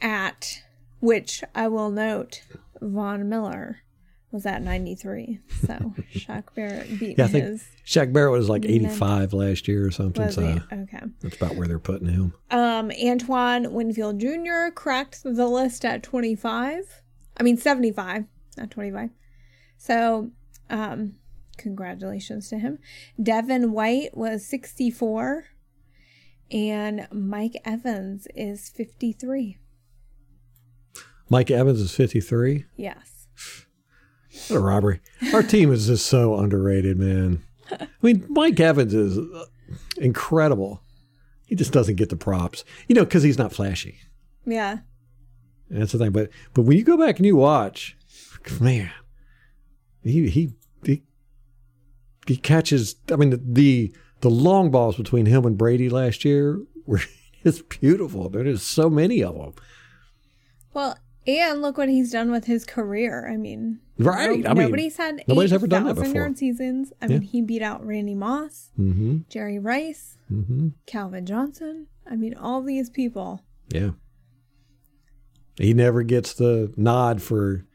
at which I will note Von Miller was at 93. So Shaq Barrett beat Yeah, I think his. Shaq Barrett was like 85 last year or something. So? Okay. that's about where they're putting him. Um, Antoine Winfield Jr. cracked the list at 25. I mean, 75, not 25. So, um, congratulations to him. Devin White was 64. And Mike Evans is 53. Mike Evans is 53. Yes. What a robbery. Our team is just so underrated, man. I mean, Mike Evans is uh, incredible. He just doesn't get the props, you know, because he's not flashy. Yeah. That's the thing. But but when you go back and you watch, man, he he he, he catches. I mean, the, the the long balls between him and Brady last year were it's beautiful. There's so many of them. Well, and look what he's done with his career. I mean, Right. no- I mean, nobody's had nobody's ever done that before. yard seasons. I mean, he beat out Randy Moss, Mm-hmm. Jerry Rice, Mm-hmm. Calvin Johnson. I mean, all these people. Yeah. He never gets the nod for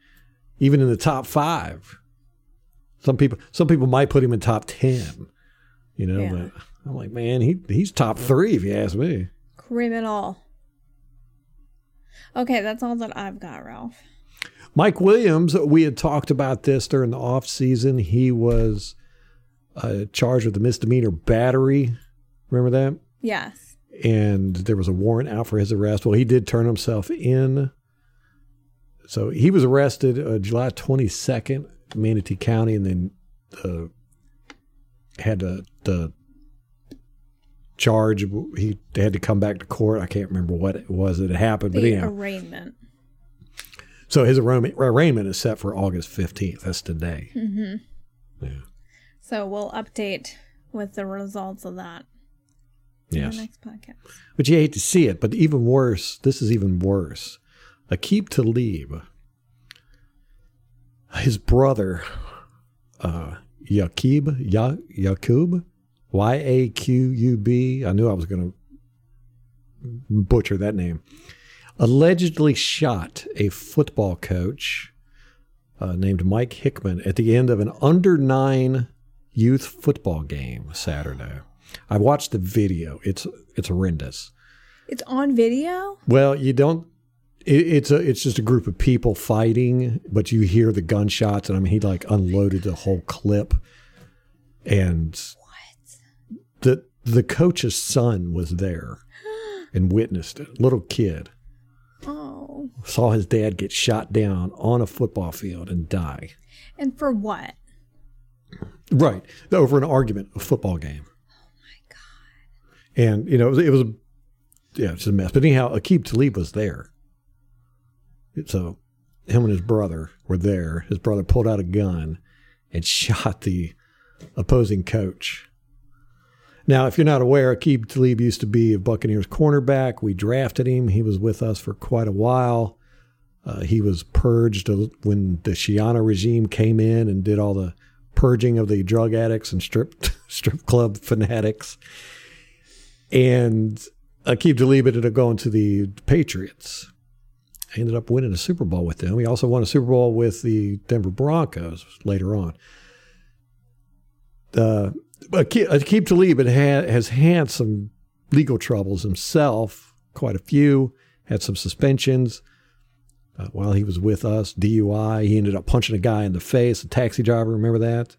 even in the top five. Some people some people might put him in top ten. You know, Yeah. but I'm like, man, he he's top three if you ask me. Criminal. Okay, that's all that I've got, Ralph. Mike Williams, we had talked about this during the off season. He was uh, charged with a misdemeanor battery. Remember that? Yes. and there was a warrant out for his arrest. Well, he did turn himself in. So he was arrested uh, July 22nd, Manatee County, and then uh, had to, the charge. He had to come back to court. I can't remember what it was that had happened, but The anyhow. arraignment. So his arraignment, is set for August 15th. That's today. Mm-hmm. Yeah. So we'll update with the results of that in Yes. the next podcast. But you hate to see it. But even worse, this is even worse. Aqib Talib, his brother, uh, Yaqub, ya- Yaqub, Y A Q U B. I knew I was going to butcher that name. Allegedly shot a football coach uh, named Mike Hickmon at the end of an under nine youth football game Saturday. I watched the video. It's it's horrendous. It's on video? Well, you don't. It, it's a it's just a group of people fighting, but you hear the gunshots, and I mean he like unloaded the whole clip, and the coach's son was there and witnessed it. Little kid Oh. saw his dad get shot down on a football field and die. And for what? Right. Over an argument, a football game. Oh my God. And, you know, it was, it was a, yeah, it's a mess. But anyhow, Aqib Talib was there. So him and his brother were there. His brother pulled out a gun and shot the opposing coach. Now, if you're not aware, Aqib Talib used to be a Buccaneers cornerback. We drafted him. He was with us for quite a while. Uh, he was purged when the Schiano regime came in and did all the purging of the drug addicts and strip strip club fanatics. And Aqib Talib ended up going to the Patriots. He ended up winning a Super Bowl with them. He also won a Super Bowl with the Denver Broncos later on. Uh, Aqib, Aqib Talib had, has had some legal troubles himself, quite a few, had some suspensions. Uh, while he was with us, DUI, he ended up punching a guy in the face, a taxi driver. Remember that?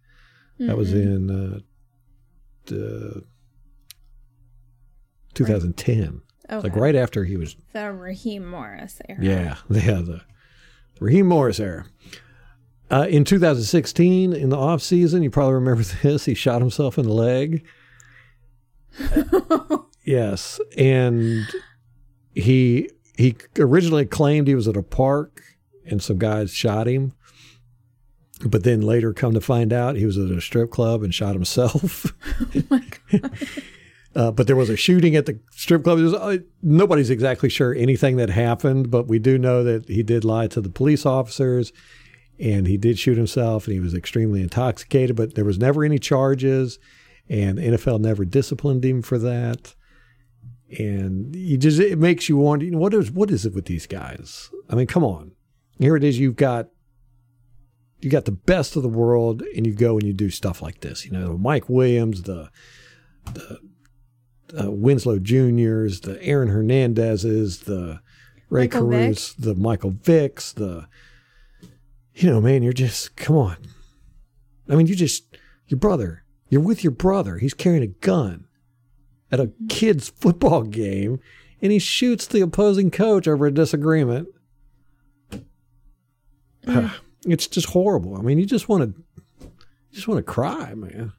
That was in uh, uh, 2010. Okay. Like right after he was, The Raheem Morris era. yeah, yeah, the Raheem Morris era. Uh, in 2016, in the off season, you probably remember this. He shot himself in the leg. yes, and he he originally claimed he was at a park and some guys shot him, but then later come to find out he was at a strip club and shot himself. Oh my Uh, but there was a shooting at the strip club. There's, uh, nobody's exactly sure anything that happened, but we do know that he did lie to the police officers and he did shoot himself and he was extremely intoxicated, but there was never any charges and the NFL never disciplined him for that. And you just it makes you wonder, you know, what is what is it with these guys? I mean, come on. Here it is, you've got you got the best of the world, and you go and you do stuff like this. You know, Mike Williams, the the uh, Winslow Juniors, the Aaron Hernandezes, the Ray Michael Vick. The Michael Vicks, the you know, man, you're just come on. I mean, you just your brother. You're with your brother. He's carrying a gun at a kid's football game, and he shoots the opposing coach over a disagreement. Mm. it's just horrible. I mean, you just want to, you just want to cry, man.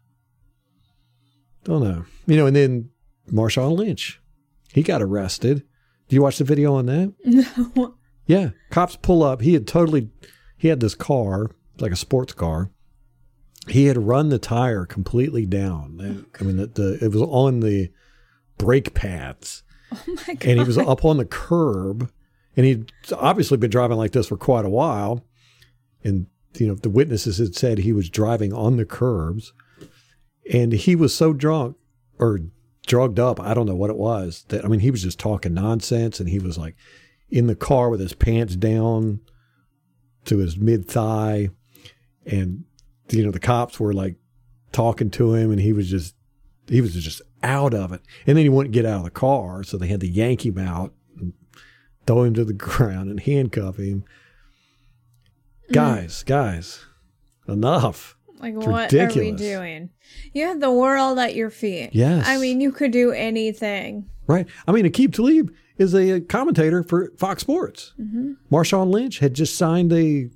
Don't know, you know. And then Marshawn Lynch, he got arrested. Do you watch the video on that? No. Yeah, cops pull up. He had totally, he had this car, like a sports car. He had run the tire completely down. Oh, I mean, the, the it was on the brake pads, Oh my god. and he was up on the curb, and he'd obviously been driving like this for quite a while. And you know, the witnesses had said he was driving on the curbs, and he was so drunk or drugged up, I don't know what it was. That I mean, he was just talking nonsense, and he was like in the car with his pants down to his mid thigh, and you know the cops were like talking to him, and he was just he was just out of it. And then he wouldn't get out of the car, so they had to yank him out and throw him to the ground and handcuff him. Mm-hmm. Guys, guys, enough. Like It's what are we doing? You have the world at your feet. Yes. I mean, you could do anything. Right. I mean, Aqib Talib is a commentator for Fox Sports. Mm-hmm. Marshawn Lynch had just signed a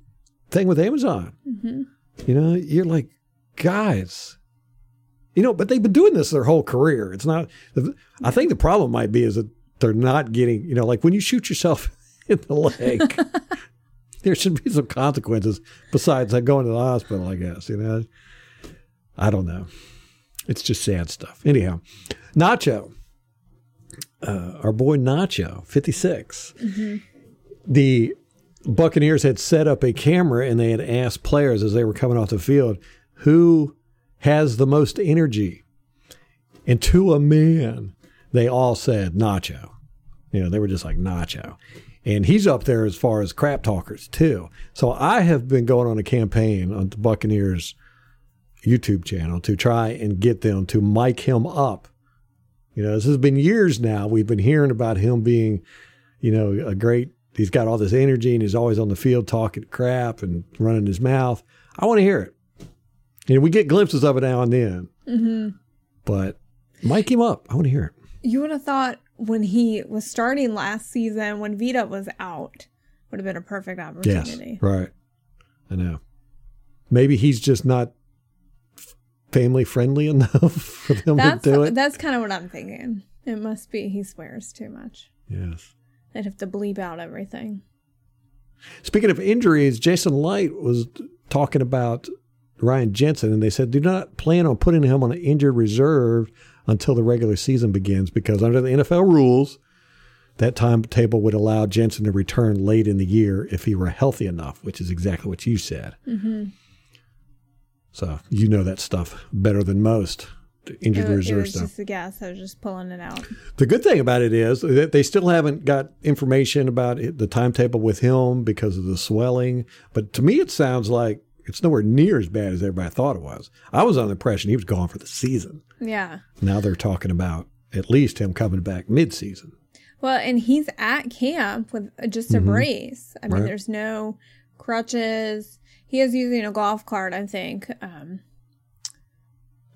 thing with Amazon. Mm-hmm. You know, you're like, guys, you know, but they've been doing this their whole career. It's not, I think the problem might be is that they're not getting, you know, like when you shoot yourself in the leg, there should be some consequences besides like going to the hospital, I guess, you know. I don't know. It's just sad stuff. Anyhow, Nacho uh, our boy Nacho, 56. The Buccaneers had set up a camera and they had asked players as they were coming off the field, who has the most energy? And to a man, they all said Nacho. You know, they were just like Nacho. And he's up there as far as crap talkers, too. So I have been going on a campaign on the Buccaneers YouTube channel to try and get them to mic him up you know, this has been years now. We've been hearing about him being, you know, a great. He's got all this energy and he's always on the field talking crap and running his mouth. I want to hear it. You know, we get glimpses of it now and then, hmm but mic him up. I want to hear it. You would have thought when he was starting last season, when Vita was out, would have been a perfect Yes, opportunity. right. I know. Maybe he's just not family friendly enough for them That's to do it. that's kind of what I'm thinking. It must be he swears too much. yes. They'd have to bleep out everything. Speaking of injuries, Jason Light was talking about Ryan Jensen, and they said do not plan on putting him on an injured reserve until the regular season begins because under the NFL rules, that timetable would allow Jensen to return late in the year if he were healthy enough, which is exactly what you said. Mm-hmm. So you know that stuff better than most. The injured It, it reserve was stuff. just a guess. I was just pulling it out. The good thing about it is that they still haven't got information about it, the timetable with him because of the swelling. But to me, it sounds like it's nowhere near as bad as everybody thought it was. I was under the impression he was gone for the season. Yeah. Now they're talking about at least him coming back mid-season. Well, and he's at camp with just a Mhm. brace. I mean, Right. there's no crutches. He is using a golf cart, I think. Um,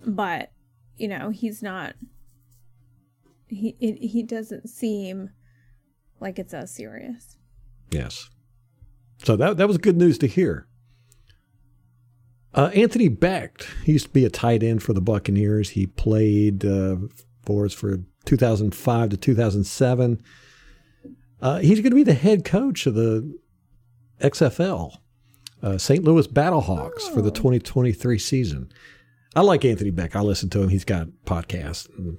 but you know, he's not. He it, he doesn't seem like it's as serious. Yes. So that that was good news to hear. Uh, Anthony Becht, he used to be a tight end for the Buccaneers. He played uh, for us for 2005 to 2007. Uh, he's going to be the head coach of the XFL, uh, St. Louis Battlehawks, for the Oh. 2023 season. I like Anthony Becht. I listen to him. He's got podcasts and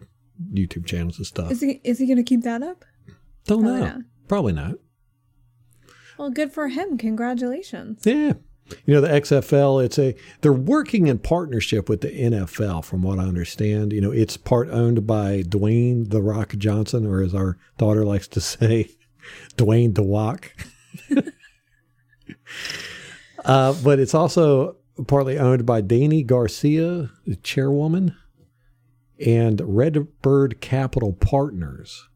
YouTube channels and stuff. Is he is he going to keep that up? Don't Probably know. not. Probably not. Well, good for him. Congratulations. Yeah. You know, the XFL, it's a, they're working in partnership with the NFL, from what I understand. You know, it's part owned by Dwayne The Rock Johnson, or as our daughter likes to say, Dwayne The Walk. Uh, but it's also partly owned by Dany Garcia, the chairwoman, and Redbird Capital Partners.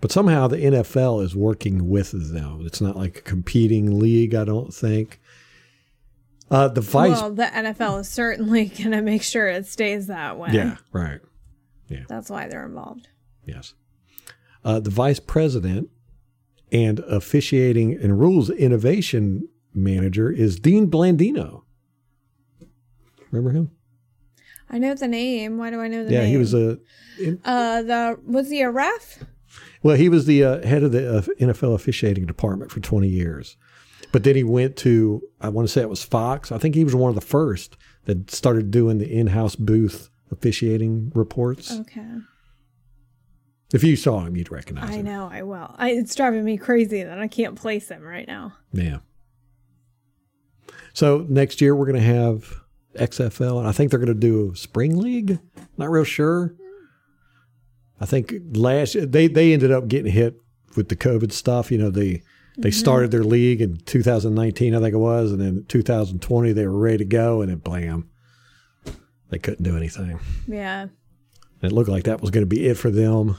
But somehow the NFL is working with them. It's not like a competing league, I don't think. Uh, the vice, Well, the NFL is certainly going to make sure it stays that way. yeah, right, Yeah. That's why they're involved. yes. Uh, the vice president and officiating and rules innovation manager is Dean Blandino. Remember him? I know the name. Why do I know the yeah, name? Yeah, he was a Uh, the was he a ref? Well, he was the uh, head of the uh, NFL officiating department for 20 years. But then he went to, I want to say it was Fox. I think he was one of the first that started doing the in house booth officiating reports. Okay, If you saw him, you'd recognize I him. I know. I will. I, it's driving me crazy that I can't place him right now. Yeah. So next year we're going to have XFL, and I think they're going to do a spring league. Not real sure. I think last they they ended up getting hit with the COVID stuff. You know they they mm-hmm. started their league in 2019, I think it was, and then 2020 they were ready to go, and then blam, they couldn't do anything. Yeah. And it looked like that was going to be it for them,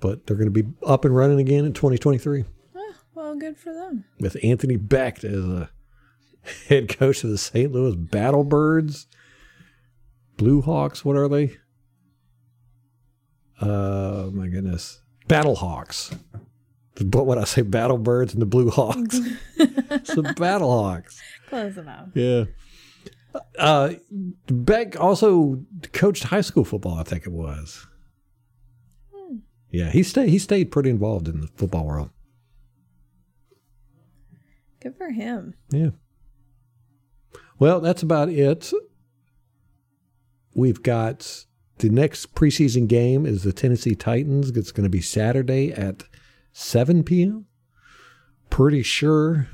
but they're going to be up and running again in 2023 Well, good for them. with Anthony Becht as a head coach of the St. Louis Battlebirds. Blue Hawks, what are they? Uh, my goodness. Battlehawks. But when I say Battlebirds and the Blue Hawks, it's the Battlehawks. Close enough. Yeah. Uh, Becht also coached high school football, I think it was. Yeah, he stayed. He stayed pretty involved in the football world. Good for him. Yeah. Well, that's about it. We've got the next preseason game is the Tennessee Titans. It's going to be Saturday at 7 p.m. Pretty sure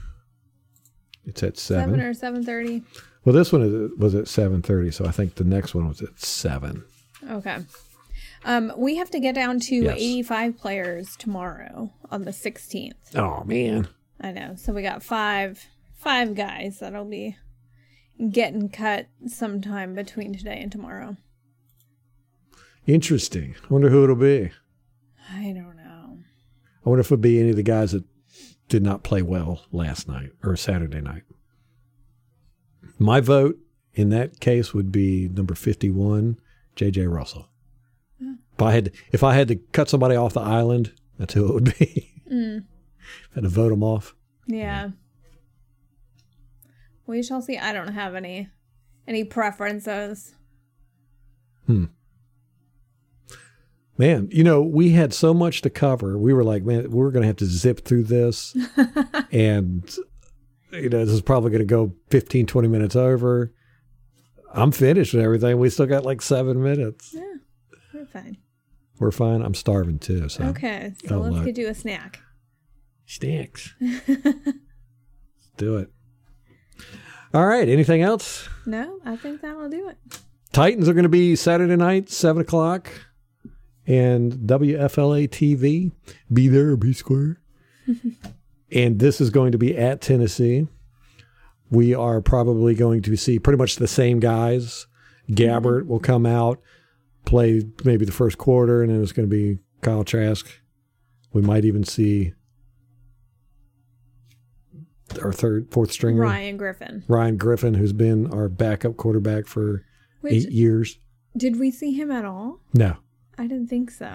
it's at 7. Seven or seven thirty. well, this one is, was at 7:30, so I think the next one was at 7. Okay. Um, we have to get down to Yes. 85 players tomorrow on the 16th. Oh man. I know. So we got five five guys that'll be getting cut sometime between today and tomorrow. Interesting. I wonder who it'll be. I don't know. I wonder if it'll be any of the guys that did not play well last night or Saturday night. My vote in that case would be number 51, JJ Russell. Hmm. If I had to, if I had to cut somebody off the island, that's who it would be. Hmm. had to vote them off. Yeah. We shall see. I don't have any any preferences. Hmm. Man, you know, we had so much to cover. We were like, man, we're going to have to zip through this. and, you know, this is probably going to go 15, 20 minutes over. I'm finished with everything. We still got like seven minutes. Yeah. We're fine. We're fine. I'm starving too. So, Okay. So let's look. get you a snack. snacks. Let's do it. All right. Anything else? No, I think that'll do it. Titans are going to be Saturday night, 7 o'clock. And WFLA TV, be there be square. and this is going to be at Tennessee. We are probably going to see pretty much the same guys. Mm-hmm. Gabbert will come out, play maybe the first quarter, and then it's going to be Kyle Trask. We might even see our third, fourth stringer, Ryan Griffin. Ryan Griffin, who's been our backup quarterback for Which eight years. did we see him at all? No, I didn't think so.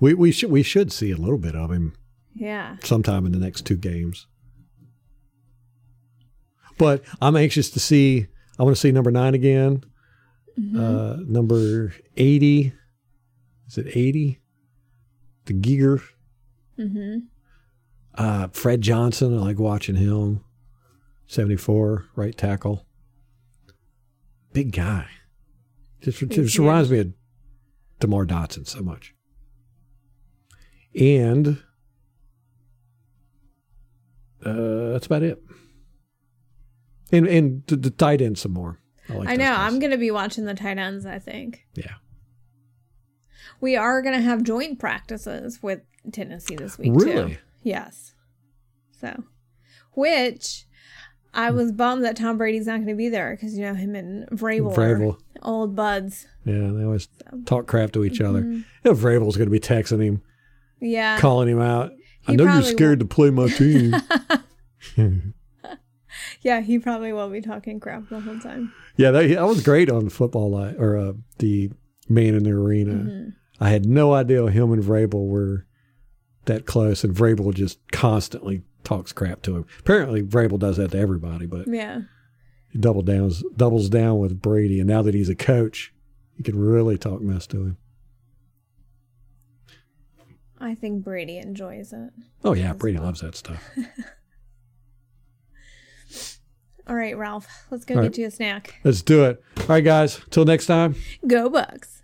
we we should we should see a little bit of him Yeah. sometime in the next two games. But I'm anxious to see. I want to see number nine again. Uh, number eighty. Is it eighty? The Geiger. Mm-hmm. Uh, Fred Johnson. I like watching him. Seventy four, right tackle. Big guy. Just, just reminds me of Demar Dotson so much. And uh, that's about it. And and the, the tight end some more. like I know. guys. I'm gonna be watching the tight ends. I think Yeah. we are gonna have joint practices with Tennessee this week Really? too. Yes. So, which I was bummed that Tom Brady's not going to be there because you know him and Vrabel, Vrabel. are old buds. Yeah, they always talk crap to each other. You know, Vrabel's going to be texting him, Yeah, calling him out. I know you're scared to play my team. yeah, he probably will be talking crap the whole time. yeah, that, that was great on the football line or uh, the man in the arena. Mm-hmm. I had no idea him and Vrabel were that close, and Vrabel just constantly talks crap to him. Apparently, Vrabel does that to everybody, but Yeah, he double downs, doubles down with Brady, and now that he's a coach, he can really talk mess to him. I think Brady enjoys it. Oh yeah, Brady loves that stuff. All right, Ralph, let's go All get right. you a snack. Let's do it. All right, guys. Till next time. Go Bucks.